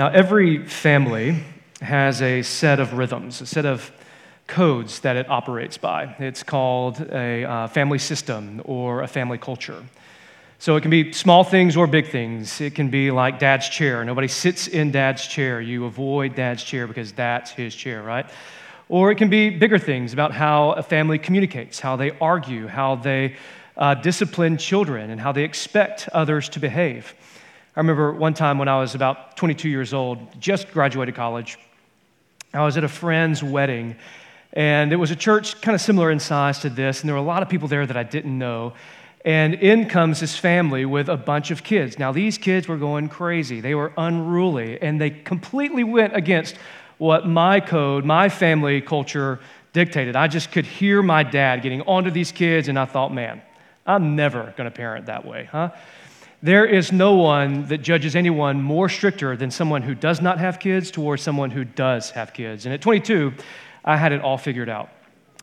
Now, every family has a set of rhythms, a set of codes that it operates by. It's called a uh, family system or a family culture. So it can be small things or big things. It can be like dad's chair. Nobody sits in dad's chair. You avoid dad's chair because that's his chair, right? Or it can be bigger things about how a family communicates, how they argue, how they uh, discipline children, and how they expect others to behave. I remember one time when I was about 22 years old, just graduated college, I was at a friend's wedding, and it was a church kind of similar in size to this, and there were a lot of people there that I didn't know. And in comes this family with a bunch of kids. Now, these kids were going crazy. They were unruly, and they completely went against what my code, my family culture dictated. I just could hear my dad getting onto these kids, and I thought, man, I'm never going to parent that way, huh? There is no one that judges anyone more stricter than someone who does not have kids towards someone who does have kids. And at 22, I had it all figured out.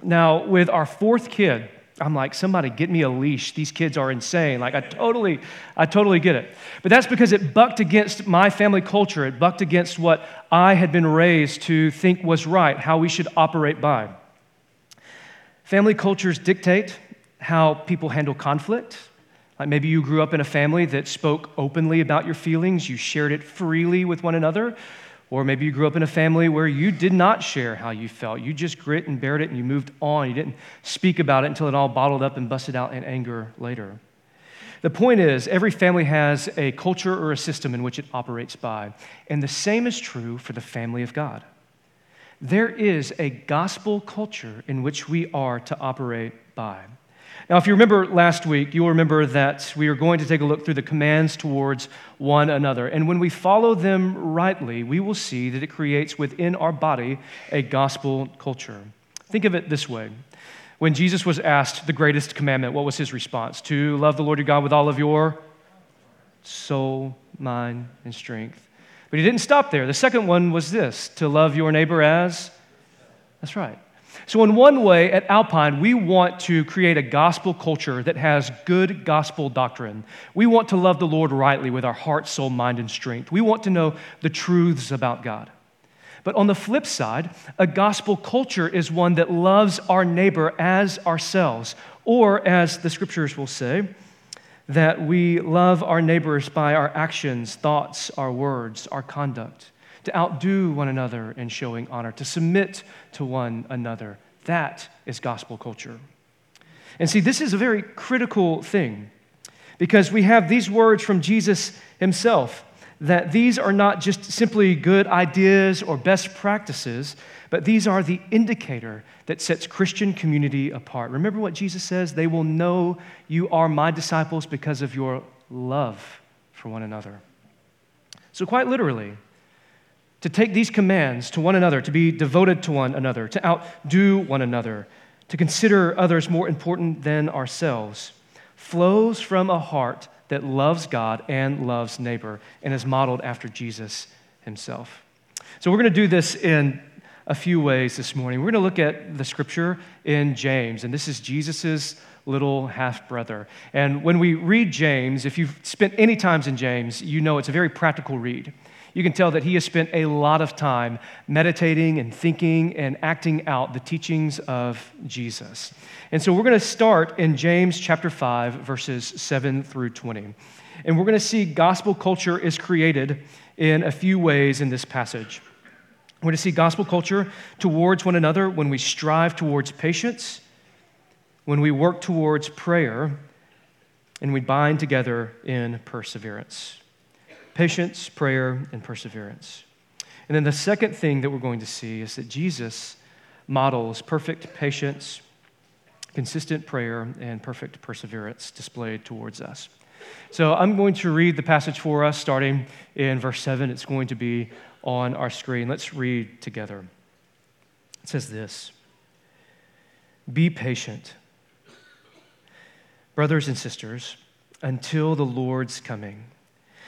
Now, with our fourth kid, I'm like, somebody get me a leash. These kids are insane. Like, I totally, I totally get it. But that's because it bucked against my family culture. It bucked against what I had been raised to think was right, how we should operate by. Family cultures dictate how people handle conflict, like maybe you grew up in a family that spoke openly about your feelings, you shared it freely with one another. Or maybe you grew up in a family where you did not share how you felt. You just grit and bared it and you moved on. You didn't speak about it until it all bottled up and busted out in anger later. The point is, every family has a culture or a system in which it operates by. And the same is true for the family of God. There is a gospel culture in which we are to operate by. Now, if you remember last week, you'll remember that we are going to take a look through the commands towards one another. And when we follow them rightly, we will see that it creates within our body a gospel culture. Think of it this way. When Jesus was asked the greatest commandment, what was his response? To love the Lord your God with all of your soul, mind, and strength. But he didn't stop there. The second one was this to love your neighbor as. That's right. So, in one way, at Alpine, we want to create a gospel culture that has good gospel doctrine. We want to love the Lord rightly with our heart, soul, mind, and strength. We want to know the truths about God. But on the flip side, a gospel culture is one that loves our neighbor as ourselves, or as the scriptures will say, that we love our neighbors by our actions, thoughts, our words, our conduct to outdo one another in showing honor, to submit to one another. That is gospel culture. And see, this is a very critical thing because we have these words from Jesus himself that these are not just simply good ideas or best practices, but these are the indicator that sets Christian community apart. Remember what Jesus says? They will know you are my disciples because of your love for one another. So, quite literally, to take these commands to one another, to be devoted to one another, to outdo one another, to consider others more important than ourselves, flows from a heart that loves God and loves neighbor and is modeled after Jesus himself. So, we're going to do this in a few ways this morning. We're going to look at the scripture in James, and this is Jesus's little half brother. And when we read James, if you've spent any times in James, you know it's a very practical read you can tell that he has spent a lot of time meditating and thinking and acting out the teachings of Jesus. And so we're going to start in James chapter 5, verses 7 through 20. And we're going to see gospel culture is created in a few ways in this passage. We're going to see gospel culture towards one another when we strive towards patience, when we work towards prayer, and we bind together in perseverance patience, prayer, and perseverance. And then the second thing that we're going to see is that Jesus models perfect patience, consistent prayer, and perfect perseverance displayed towards us. So I'm going to read the passage for us starting in verse 7. It's going to be on our screen. Let's read together. It says this Be patient, brothers and sisters, until the Lord's coming.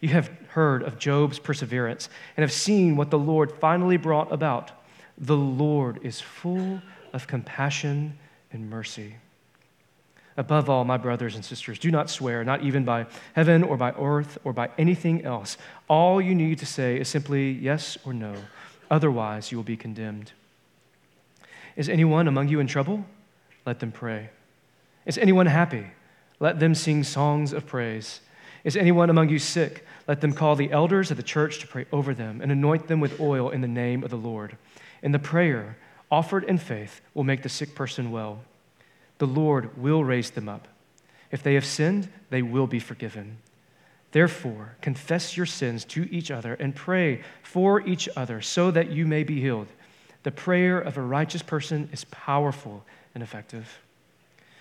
You have heard of Job's perseverance and have seen what the Lord finally brought about. The Lord is full of compassion and mercy. Above all, my brothers and sisters, do not swear, not even by heaven or by earth or by anything else. All you need to say is simply yes or no. Otherwise, you will be condemned. Is anyone among you in trouble? Let them pray. Is anyone happy? Let them sing songs of praise. Is anyone among you sick? Let them call the elders of the church to pray over them and anoint them with oil in the name of the Lord. And the prayer offered in faith will make the sick person well the Lord will raise them up. If they have sinned, they will be forgiven. Therefore, confess your sins to each other and pray for each other so that you may be healed. The prayer of a righteous person is powerful and effective.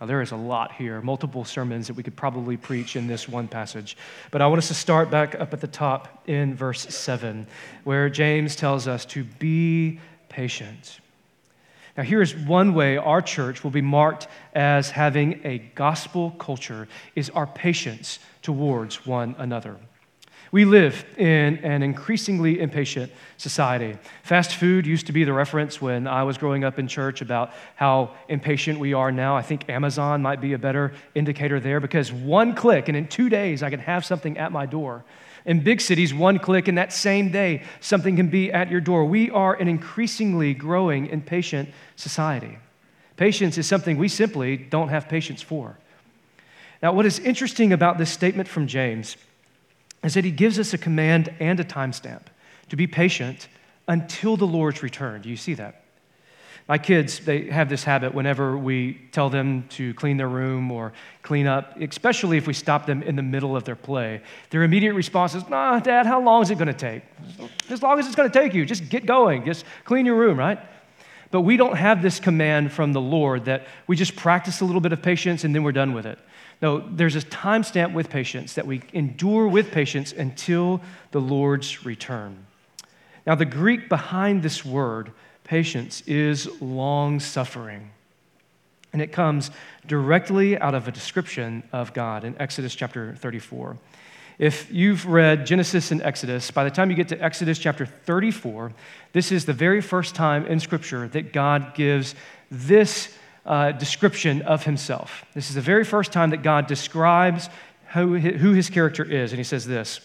Now, there is a lot here, multiple sermons that we could probably preach in this one passage. But I want us to start back up at the top in verse 7, where James tells us to be patient. Now, here's one way our church will be marked as having a gospel culture is our patience towards one another. We live in an increasingly impatient society. Fast food used to be the reference when I was growing up in church about how impatient we are now. I think Amazon might be a better indicator there because one click and in two days I can have something at my door. In big cities, one click, and that same day, something can be at your door. We are an increasingly growing impatient society. Patience is something we simply don't have patience for. Now, what is interesting about this statement from James is that he gives us a command and a timestamp to be patient until the Lord's return. Do you see that? My kids, they have this habit whenever we tell them to clean their room or clean up, especially if we stop them in the middle of their play. Their immediate response is, Nah, Dad, how long is it going to take? As long as it's going to take you, just get going, just clean your room, right? But we don't have this command from the Lord that we just practice a little bit of patience and then we're done with it. No, there's a timestamp with patience that we endure with patience until the Lord's return. Now, the Greek behind this word patience is long suffering. And it comes directly out of a description of God in Exodus chapter 34. If you've read Genesis and Exodus, by the time you get to Exodus chapter 34, this is the very first time in Scripture that God gives this uh, description of himself. This is the very first time that God describes who, who his character is. And he says this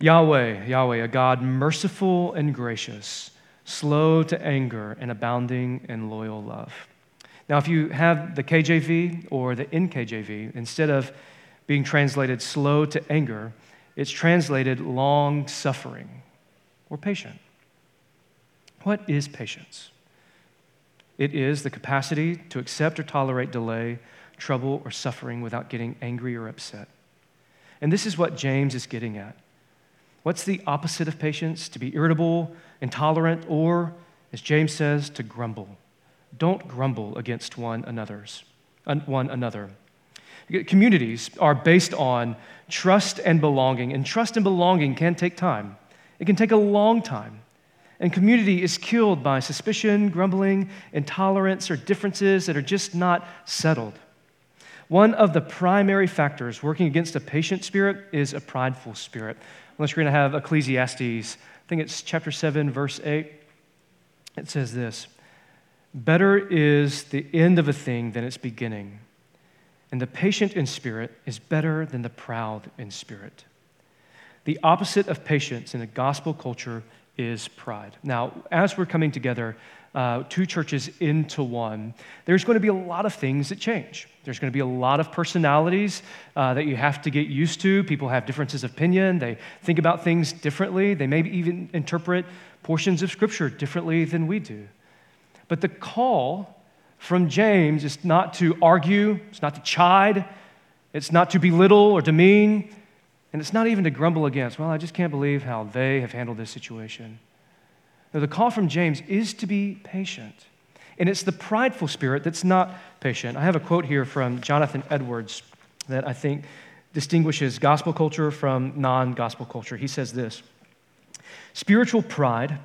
Yahweh, Yahweh, a God merciful and gracious slow to anger, and abounding in loyal love. Now, if you have the KJV or the NKJV, instead of being translated slow to anger, it's translated long suffering or patient. What is patience? It is the capacity to accept or tolerate delay, trouble, or suffering without getting angry or upset. And this is what James is getting at. What's the opposite of patience? To be irritable, intolerant, or, as James says, to grumble. Don't grumble against one another's one another. Communities are based on trust and belonging, and trust and belonging can take time. It can take a long time. And community is killed by suspicion, grumbling, intolerance, or differences that are just not settled. One of the primary factors working against a patient spirit is a prideful spirit unless you're going to have Ecclesiastes. I think it's chapter 7, verse 8. It says this Better is the end of a thing than its beginning, and the patient in spirit is better than the proud in spirit. The opposite of patience in a gospel culture is pride. Now, as we're coming together, uh, two churches into one, there's going to be a lot of things that change. There's going to be a lot of personalities uh, that you have to get used to. People have differences of opinion. They think about things differently. They maybe even interpret portions of Scripture differently than we do. But the call from James is not to argue, it's not to chide, it's not to belittle or demean, and it's not even to grumble against. Well, I just can't believe how they have handled this situation. No, the call from James is to be patient. And it's the prideful spirit that's not patient. I have a quote here from Jonathan Edwards that I think distinguishes gospel culture from non gospel culture. He says this Spiritual pride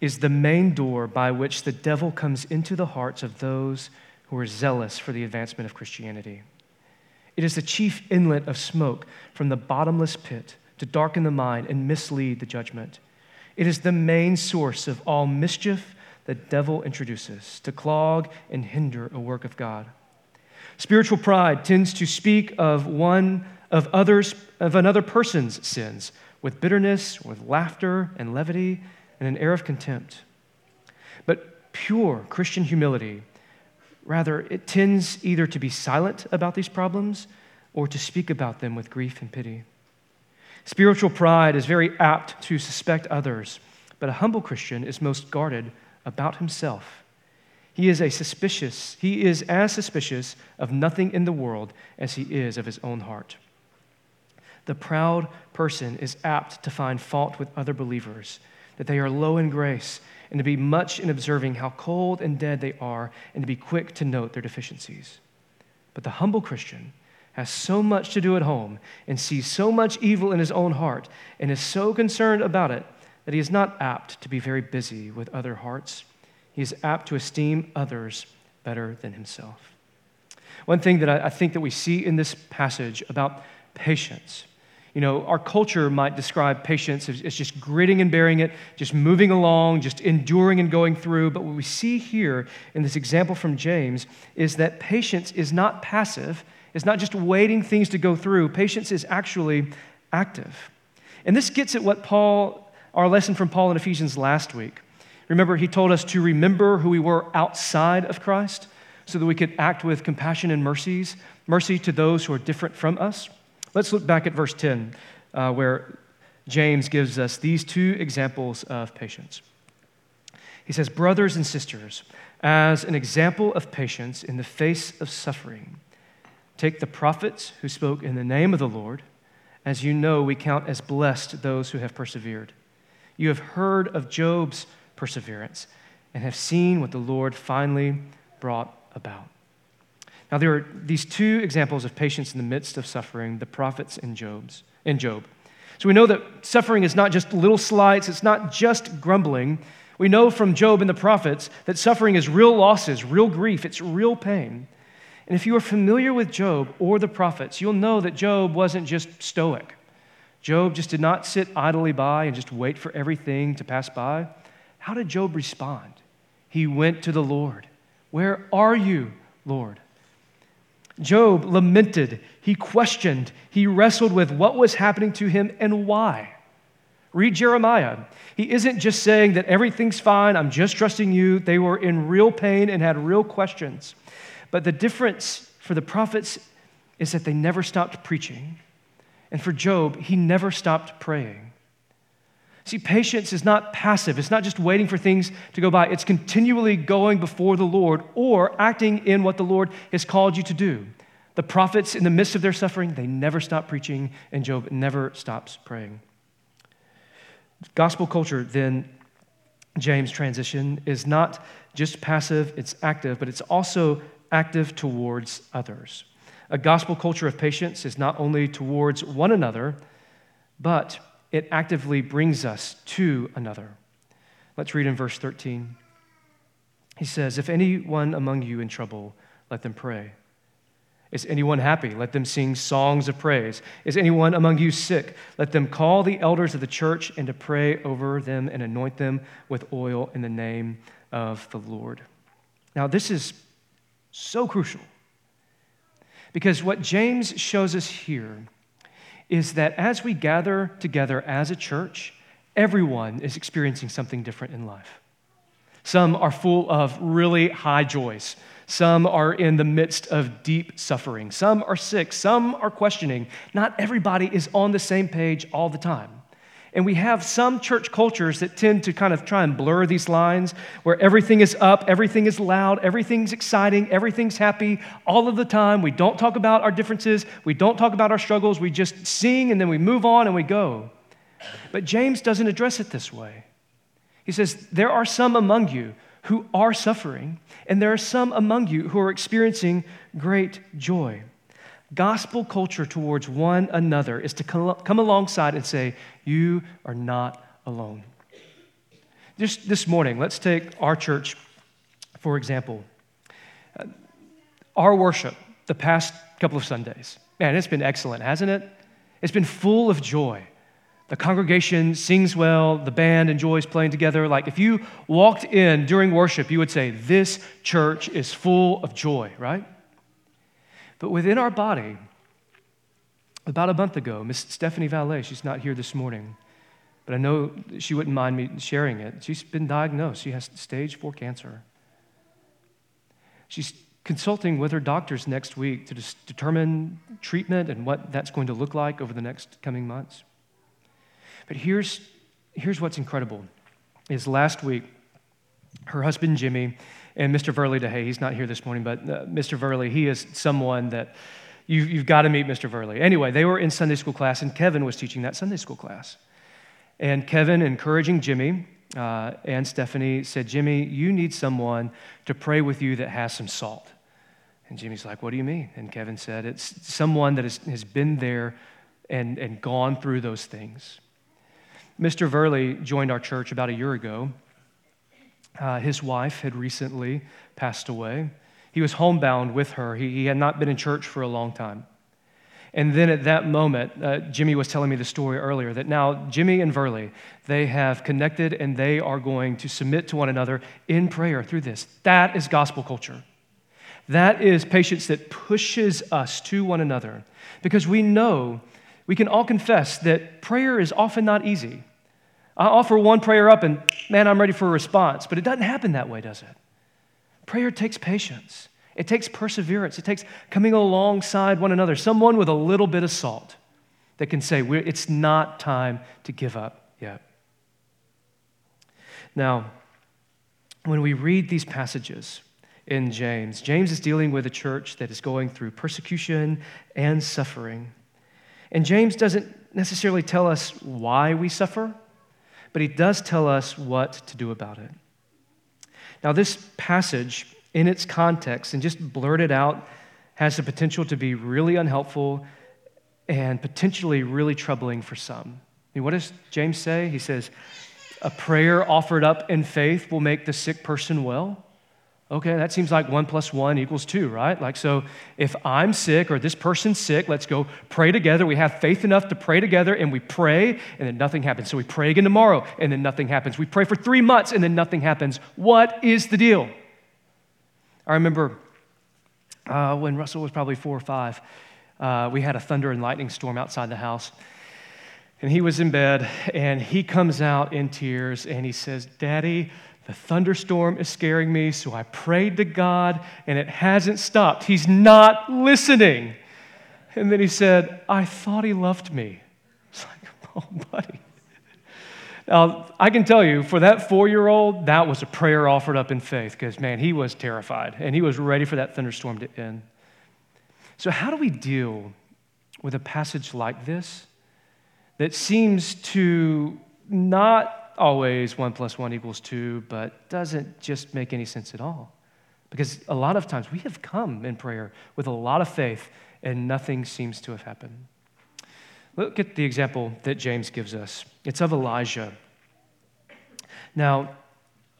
is the main door by which the devil comes into the hearts of those who are zealous for the advancement of Christianity. It is the chief inlet of smoke from the bottomless pit to darken the mind and mislead the judgment. It is the main source of all mischief the devil introduces to clog and hinder a work of God. Spiritual pride tends to speak of one of others of another person's sins with bitterness, with laughter and levity and an air of contempt. But pure Christian humility, rather, it tends either to be silent about these problems or to speak about them with grief and pity. Spiritual pride is very apt to suspect others, but a humble Christian is most guarded about himself. He is a suspicious, he is as suspicious of nothing in the world as he is of his own heart. The proud person is apt to find fault with other believers, that they are low in grace, and to be much in observing how cold and dead they are, and to be quick to note their deficiencies. But the humble Christian has so much to do at home and sees so much evil in his own heart and is so concerned about it that he is not apt to be very busy with other hearts. He is apt to esteem others better than himself. One thing that I think that we see in this passage about patience you know, our culture might describe patience as, as, just gritting and bearing it, just moving along, just enduring and going through. But what we see here in this example from James is that patience is not passive, it's not just waiting things to go through. Patience is actually active. And this gets at what Paul, our lesson from Paul in Ephesians last week. Remember, he told us to remember who we were outside of Christ so that we could act with compassion and mercies, mercy to those who are different from us. Let's look back at verse 10, uh, where James gives us these two examples of patience. He says, Brothers and sisters, as an example of patience in the face of suffering, Take the prophets who spoke in the name of the Lord. As you know, we count as blessed those who have persevered. You have heard of Job's perseverance and have seen what the Lord finally brought about. Now, there are these two examples of patience in the midst of suffering the prophets and Job's, and Job. So we know that suffering is not just little slights, it's not just grumbling. We know from Job and the prophets that suffering is real losses, real grief, it's real pain. And if you are familiar with Job or the prophets, you'll know that Job wasn't just stoic. Job just did not sit idly by and just wait for everything to pass by. How did Job respond? He went to the Lord. Where are you, Lord? Job lamented, he questioned, he wrestled with what was happening to him and why. Read Jeremiah. He isn't just saying that everything's fine, I'm just trusting you. They were in real pain and had real questions. But the difference for the prophets is that they never stopped preaching. And for Job, he never stopped praying. See, patience is not passive. It's not just waiting for things to go by. It's continually going before the Lord or acting in what the Lord has called you to do. The prophets, in the midst of their suffering, they never stop preaching, and Job never stops praying. Gospel culture, then, James' transition, is not just passive, it's active, but it's also active towards others. A gospel culture of patience is not only towards one another, but it actively brings us to another. Let's read in verse 13. He says, If anyone among you in trouble, let them pray. Is anyone happy? Let them sing songs of praise. Is anyone among you sick? Let them call the elders of the church and to pray over them and anoint them with oil in the name of the Lord. Now, this is so crucial. Because what James shows us here is that as we gather together as a church, everyone is experiencing something different in life. Some are full of really high joys. Some are in the midst of deep suffering. Some are sick. Some are questioning. Not everybody is on the same page all the time. And we have some church cultures that tend to kind of try and blur these lines where everything is up, everything is loud, everything's exciting, everything's happy all of the time. We don't talk about our differences, we don't talk about our struggles, we just sing and then we move on and we go. But James doesn't address it this way. He says, There are some among you who are suffering, and there are some among you who are experiencing great joy. Gospel culture towards one another is to come alongside and say, You are not alone. Just this morning, let's take our church, for example. Uh, our worship the past couple of Sundays. Man, it's been excellent, hasn't it? It's been full of joy. The congregation sings well, the band enjoys playing together. Like if you walked in during worship, you would say, This church is full of joy, right? But within our body, about a month ago, Miss Stephanie Valet, she's not here this morning, but I know she wouldn't mind me sharing it. She's been diagnosed. She has stage four cancer. She's consulting with her doctors next week to determine treatment and what that's going to look like over the next coming months. But here's, here's what's incredible is last week, her husband Jimmy and Mr. Verley DeHay, he's not here this morning, but uh, Mr. Verley, he is someone that you, you've got to meet Mr. Verley. Anyway, they were in Sunday school class, and Kevin was teaching that Sunday school class. And Kevin, encouraging Jimmy uh, and Stephanie, said, Jimmy, you need someone to pray with you that has some salt. And Jimmy's like, What do you mean? And Kevin said, It's someone that has, has been there and, and gone through those things. Mr. Verley joined our church about a year ago. Uh, his wife had recently passed away. He was homebound with her. He, he, had not been in church for a long time. And then at that moment, uh, Jimmy was telling me the story earlier that now Jimmy and Verley, they have connected and they are going to submit to one another in prayer through this. That is gospel culture. That is patience that pushes us to one another because we know, we can all confess that prayer is often not easy. I offer one prayer up and, man, I'm ready for a response. But it doesn't happen that way, does it? Prayer takes patience, it takes perseverance, it takes coming alongside one another, someone with a little bit of salt that can say, it's not time to give up yet. Now, when we read these passages in James, James is dealing with a church that is going through persecution and suffering. And James doesn't necessarily tell us why we suffer but he does tell us what to do about it. Now, this passage, in its context and just blurted out, has the potential to be really unhelpful and potentially really troubling for some. I mean, what does James say? He says, A prayer offered up in faith will make the sick person well. Okay, that seems like one plus one equals two, right? Like, so if I'm sick or this person's sick, let's go pray together. We have faith enough to pray together and we pray and then nothing happens. So we pray again tomorrow and then nothing happens. We pray for three months and then nothing happens. What is the deal? I remember uh, when Russell was probably four or five, uh, we had a thunder and lightning storm outside the house. And he was in bed and he comes out in tears and he says, Daddy, the thunderstorm is scaring me, so I prayed to God and it hasn't stopped. He's not listening. And then he said, I thought he loved me. It's like, oh, buddy. Now, I can tell you, for that four year old, that was a prayer offered up in faith because, man, he was terrified and he was ready for that thunderstorm to end. So, how do we deal with a passage like this that seems to not always one plus one equals two, but doesn't just make any sense at all. Because a lot of times we have come in prayer with a lot of faith and nothing seems to have happened. Look at the example that James gives us. It's of Elijah. Now,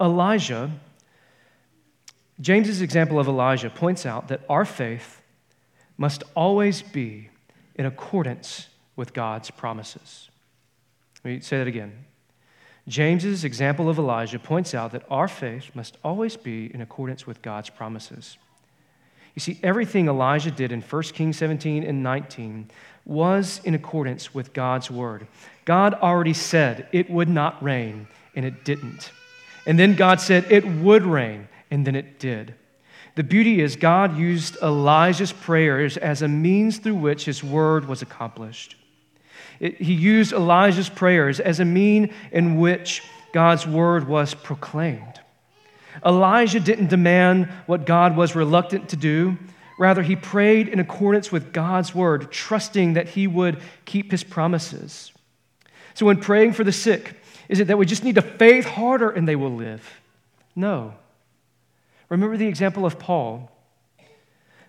Elijah, James's example of Elijah points out that our faith must always be in accordance with God's promises. Let me say that again. James's example of Elijah points out that our faith must always be in accordance with God's promises. You see, everything Elijah did in 1 Kings 17 and 19 was in accordance with God's word. God already said it would not rain, and it didn't. And then God said it would rain, and then it did. The beauty is, God used Elijah's prayers as a means through which his word was accomplished. It, he used Elijah's prayers as a mean in which God's word was proclaimed. Elijah didn't demand what God was reluctant to do. Rather, he prayed in accordance with God's word, trusting that he would keep his promises. So, when praying for the sick, is it that we just need to faith harder and they will live? No. Remember the example of Paul.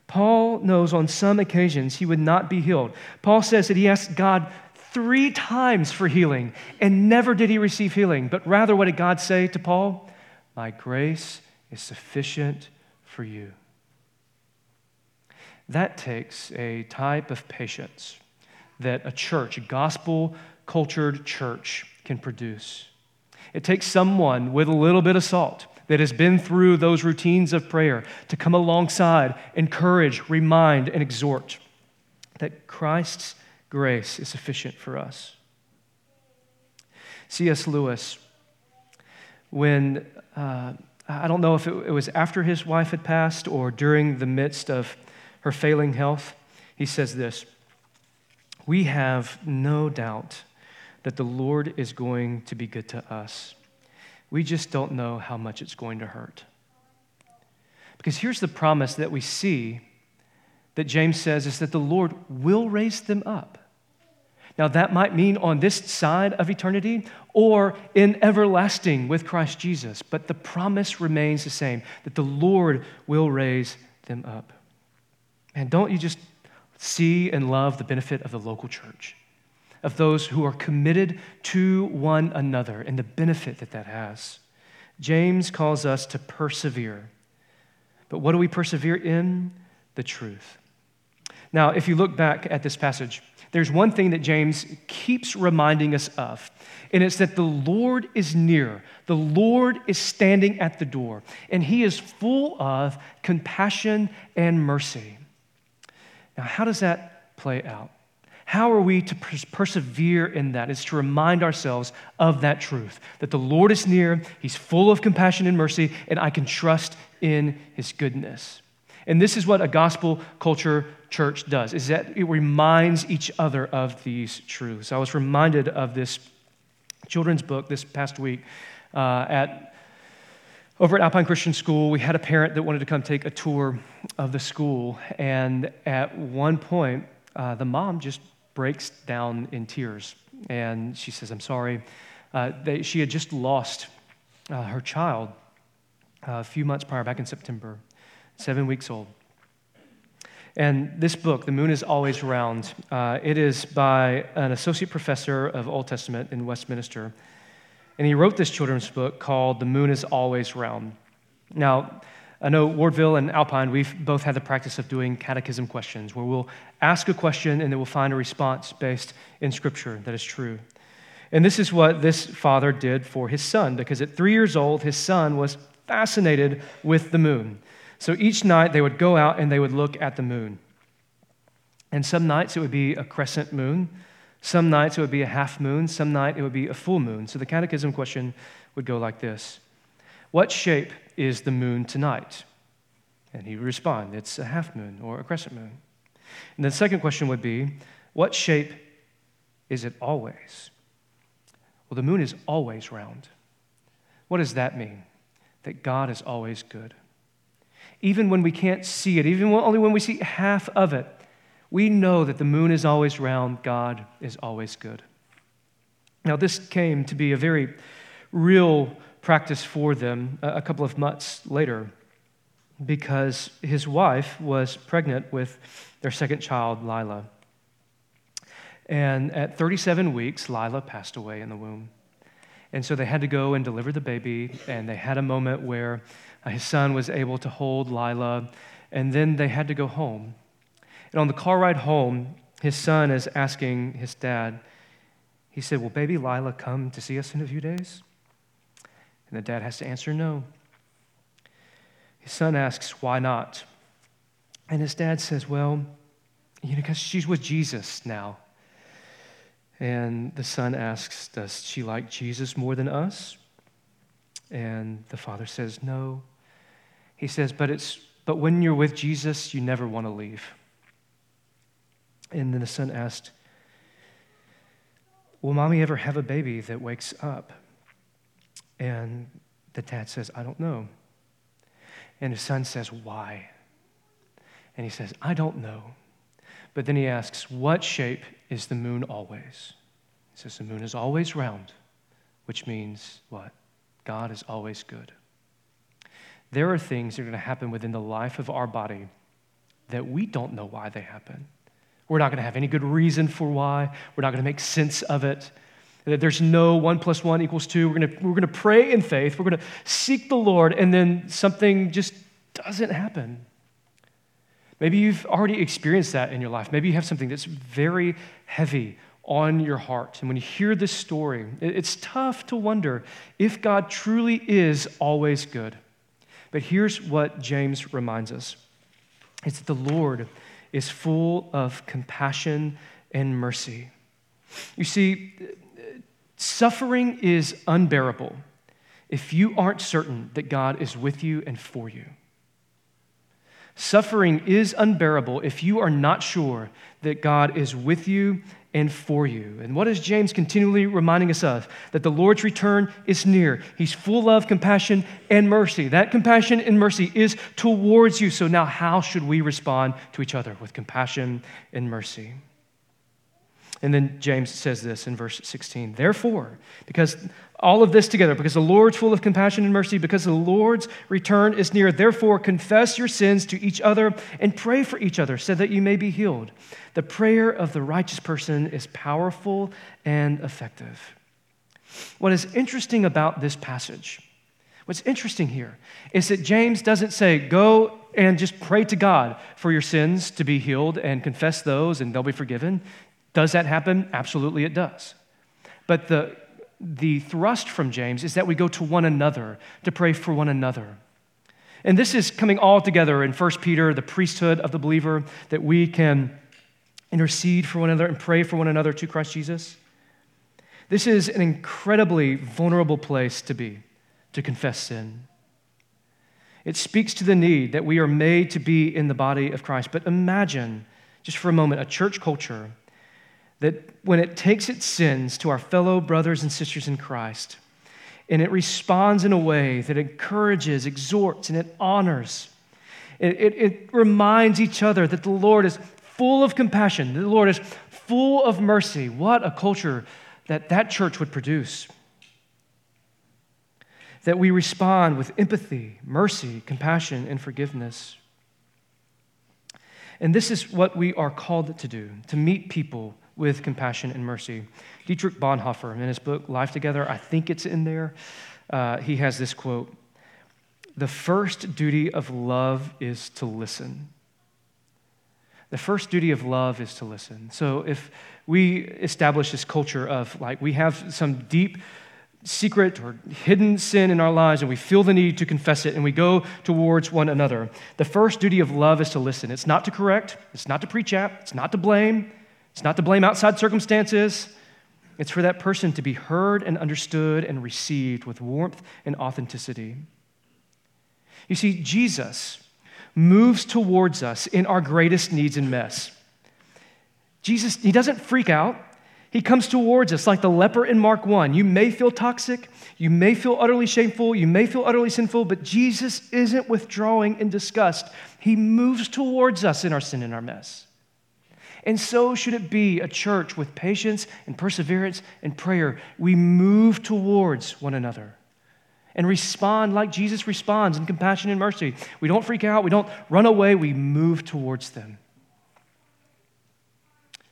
Paul knows on some occasions he would not be healed. Paul says that he asked God three times for healing, and never did he receive healing. But rather, what did God say to Paul? My grace is sufficient for you. That takes a type of patience that a church, a gospel cultured church, can produce. It takes someone with a little bit of salt that has been through those routines of prayer to come alongside, encourage, remind, and exhort that Christ's grace is sufficient for us. C.S. Lewis, when uh, I don't know if it, it was after his wife had passed or during the midst of her failing health, he says this We have no doubt that the Lord is going to be good to us. We just don't know how much it's going to hurt. Because here's the promise that we see that James says is that the Lord will raise them up. Now, that might mean on this side of eternity or in everlasting with Christ Jesus, but the promise remains the same that the Lord will raise them up. And don't you just see and love the benefit of the local church? of those who are committed to one another and the benefit that that has. James calls us to persevere. But what do we persevere in? The truth. Now, if you look back at this passage, there's one thing that James keeps reminding us of, and it's that the Lord is near. The Lord is standing at the door, and he is full of compassion and mercy. Now, how does that play out? How are we to persevere in that? It's to remind ourselves of that truth that the Lord is near, He's full of compassion and mercy, and I can trust in His goodness. And this is what a gospel culture church does, is that it reminds each other of these truths. I was reminded of this children's book this past week uh, at over at Alpine Christian School, we had a parent that wanted to come take a tour of the school. And at one point, uh, the mom just breaks down in tears. And she says, I'm sorry. Uh, they, she had just lost uh, her child uh, a few months prior, back in September, seven weeks old. And this book, The Moon is Always Round, uh, it is by an associate professor of Old Testament in Westminster. And he wrote this children's book called The Moon is Always Round. Now, I know Wardville and Alpine, we've both had the practice of doing catechism questions where we'll ask a question and then we'll find a response based in Scripture that is true. And this is what this father did for his son because at three years old, his son was fascinated with the moon. So each night they would go out and they would look at the moon. And some nights it would be a crescent moon, some nights it would be a half moon, some night it would be a full moon. So the catechism question would go like this What shape is the moon tonight? And he would respond, It's a half moon or a crescent moon. And the second question would be, What shape is it always? Well, the moon is always round. What does that mean? That God is always good. Even when we can't see it, even only when we see half of it, we know that the moon is always round, God is always good. Now, this came to be a very real practice for them a couple of months later because his wife was pregnant with their second child, Lila. And at 37 weeks, Lila passed away in the womb. And so they had to go and deliver the baby, and they had a moment where Uh, his son was able to hold Lila, and then they had to go home. And on the car ride home, his son is asking his dad, he said, Will baby Lila come to see us in a few days? And the dad has to answer no. His son asks, Why not? And his dad says, Well, you know, because she's with Jesus now. And the son asks, Does she like Jesus more than us? And the father says, No. He says, But, it's, but when you're with Jesus, you never want to leave. And then the son asked, Will mommy ever have a baby that wakes up? And the dad says, I don't know. And his son says, Why? And he says, I don't know. But then he asks, What shape is the moon always? He says, The moon is always round, which means what? God is always good. There are things that are going to happen within the life of our body that we don't know why they happen. We're not going to have any good reason for why. We're not going to make sense of it. That there's no one plus one equals two. We're going to, we're going to pray in faith. We're going to seek the Lord, and then something just doesn't happen. Maybe you've already experienced that in your life. Maybe you have something that's very heavy on your heart. And when you hear this story, it's tough to wonder if God truly is always good. But here's what James reminds us it's that the Lord is full of compassion and mercy. You see, suffering is unbearable if you aren't certain that God is with you and for you. Suffering is unbearable if you are not sure that God is with you and for you. And what is James continually reminding us of? That the Lord's return is near. He's full of compassion and mercy. That compassion and mercy is towards you. So now, how should we respond to each other with compassion and mercy? And then James says this in verse 16 Therefore, because all of this together, because the Lord's full of compassion and mercy, because the Lord's return is near, therefore confess your sins to each other and pray for each other so that you may be healed. The prayer of the righteous person is powerful and effective. What is interesting about this passage, what's interesting here, is that James doesn't say, Go and just pray to God for your sins to be healed and confess those and they'll be forgiven. Does that happen? Absolutely, it does. But the, the thrust from James is that we go to one another to pray for one another. And this is coming all together in 1 Peter, the priesthood of the believer, that we can intercede for one another and pray for one another to Christ Jesus. This is an incredibly vulnerable place to be, to confess sin. It speaks to the need that we are made to be in the body of Christ. But imagine, just for a moment, a church culture that when it takes its sins to our fellow brothers and sisters in Christ, and it responds in a way that encourages, exhorts, and it honors, it, it, it reminds each other that the Lord is full of compassion, the Lord is full of mercy. What a culture that that church would produce. That we respond with empathy, mercy, compassion, and forgiveness. And this is what we are called to do to meet people with compassion and mercy. Dietrich Bonhoeffer, in his book Life Together, I think it's in there, uh, he has this quote The first duty of love is to listen. The first duty of love is to listen. So if we establish this culture of like we have some deep secret or hidden sin in our lives and we feel the need to confess it and we go towards one another, the first duty of love is to listen. It's not to correct, it's not to preach at, it's not to blame, it's not to blame outside circumstances. It's for that person to be heard and understood and received with warmth and authenticity. You see, Jesus moves towards us in our greatest needs and mess. Jesus, he doesn't freak out. He comes towards us like the leper in Mark 1. You may feel toxic, you may feel utterly shameful, you may feel utterly sinful, but Jesus isn't withdrawing in disgust. He moves towards us in our sin and our mess. And so should it be a church with patience and perseverance and prayer. We move towards one another and respond like Jesus responds in compassion and mercy. We don't freak out, we don't run away, we move towards them.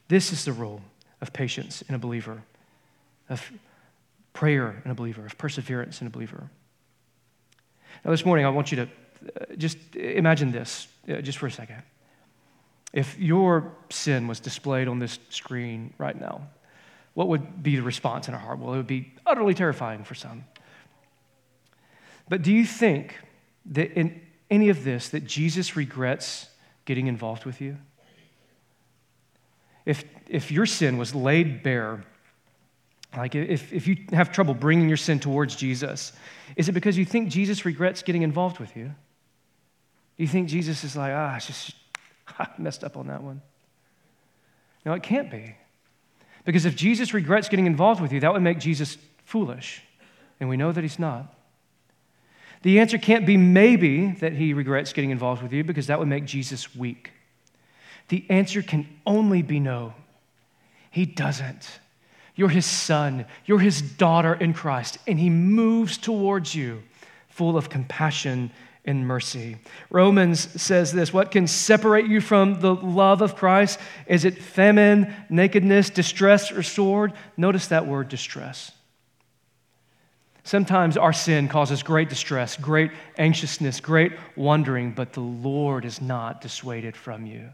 This is the role of patience in a believer, of prayer in a believer, of perseverance in a believer. Now, this morning, I want you to uh, just imagine this uh, just for a second. If your sin was displayed on this screen right now, what would be the response in our heart? Well, it would be utterly terrifying for some. But do you think that in any of this that Jesus regrets getting involved with you? If, if your sin was laid bare Like, if, if you have trouble bringing your sin towards Jesus, is it because you think Jesus regrets getting involved with you? Do you think Jesus is like, ah, I just I messed up on that one? No, it can't be. Because if Jesus regrets getting involved with you, that would make Jesus foolish. And we know that he's not. The answer can't be maybe that he regrets getting involved with you because that would make Jesus weak. The answer can only be no. He doesn't. You're his son, you're his daughter in Christ, and he moves towards you full of compassion and mercy. Romans says this What can separate you from the love of Christ? Is it famine, nakedness, distress, or sword? Notice that word distress. Sometimes our sin causes great distress, great anxiousness, great wondering, but the Lord is not dissuaded from you.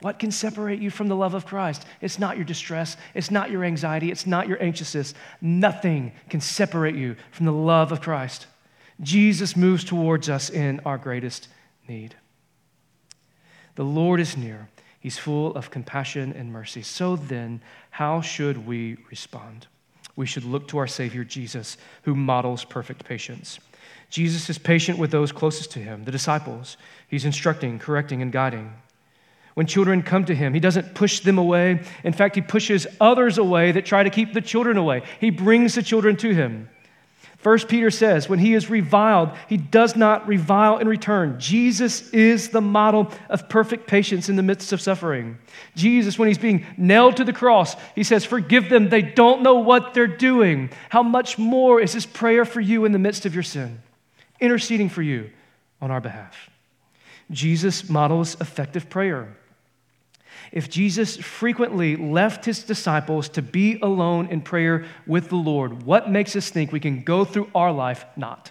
What can separate you from the love of Christ? It's not your distress, it's not your anxiety, it's not your anxiousness. Nothing can separate you from the love of Christ. Jesus moves towards us in our greatest need. The Lord is near. He's full of compassion and mercy. So then, how should we respond? we should look to our Savior Jesus, who models perfect patience. Jesus is patient with those closest to him, the disciples. He's instructing, correcting, and guiding. When children come to him, he doesn't push them away. In fact, he pushes others away that try to keep the children away. He brings the children to him. First Peter says, when he is reviled, he does not revile in return. Jesus is the model of perfect patience in the midst of suffering. Jesus, when he's being nailed to the cross, he says, Forgive them, they don't know what they're doing. How much more is his prayer for you in the midst of your sin, interceding for you on our behalf? Jesus models effective prayer. If Jesus frequently left his disciples to be alone in prayer with the Lord, what makes us think we can go through our life not?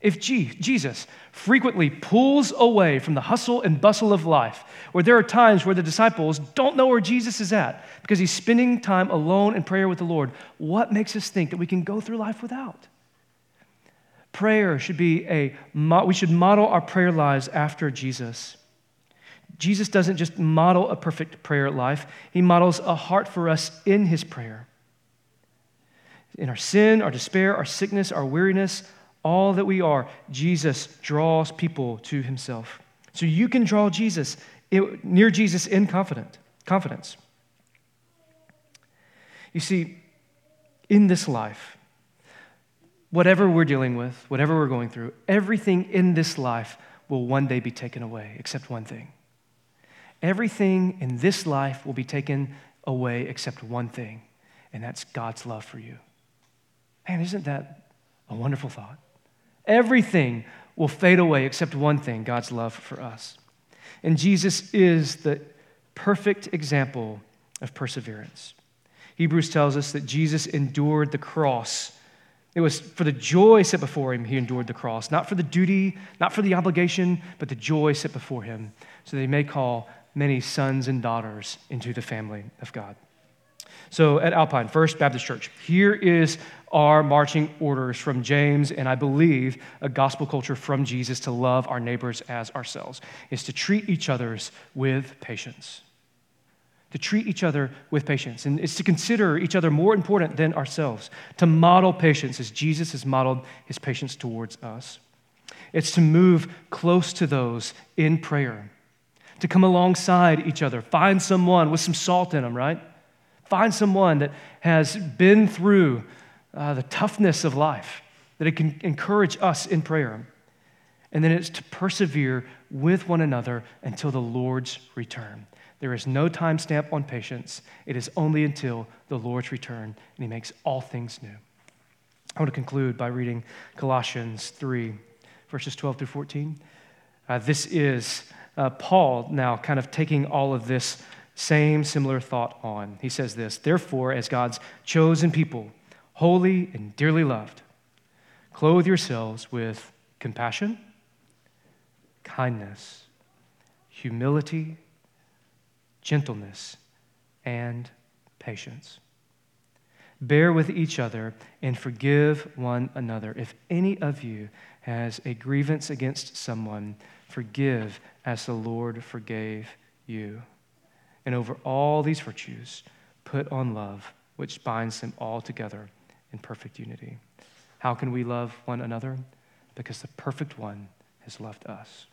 If Jesus frequently pulls away from the hustle and bustle of life, where there are times where the disciples don't know where Jesus is at because he's spending time alone in prayer with the Lord, what makes us think that we can go through life without? Prayer should be a, we should model our prayer lives after Jesus. Jesus doesn't just model a perfect prayer life, he models a heart for us in his prayer. In our sin, our despair, our sickness, our weariness, all that we are, Jesus draws people to himself. So you can draw Jesus near Jesus in confident, confidence. You see, in this life, whatever we're dealing with, whatever we're going through, everything in this life will one day be taken away, except one thing Everything in this life will be taken away except one thing, and that's God's love for you. Man, isn't that a wonderful thought? Everything will fade away except one thing God's love for us. And Jesus is the perfect example of perseverance. Hebrews tells us that Jesus endured the cross. It was for the joy set before him, he endured the cross. Not for the duty, not for the obligation, but the joy set before him, so they may call many sons and daughters into the family of God. So at Alpine, First Baptist Church, here is our marching orders from James, and I believe a gospel culture from Jesus to love our neighbors as ourselves, is to treat each other's with patience. To treat each other with patience. And it's to consider each other more important than ourselves. To model patience as Jesus has modeled his patience towards us. It's to move close to those in prayer to come alongside each other. Find someone with some salt in them, right? Find someone that has been through uh, the toughness of life, that it can encourage us in prayer. And then it's to persevere with one another until the Lord's return. There is no time stamp on patience. It is only until the Lord's return, and He makes all things new. I want to conclude by reading Colossians 3, verses 12 through 14. Uh, this is uh, Paul now kind of taking all of this same similar thought on. He says this Therefore, as God's chosen people, holy and dearly loved, clothe yourselves with compassion, kindness, humility, gentleness, and patience. Bear with each other and forgive one another. If any of you has a grievance against someone, Forgive as the Lord forgave you. And over all these virtues, put on love which binds them all together in perfect unity. How can we love one another? Because the perfect one has loved us.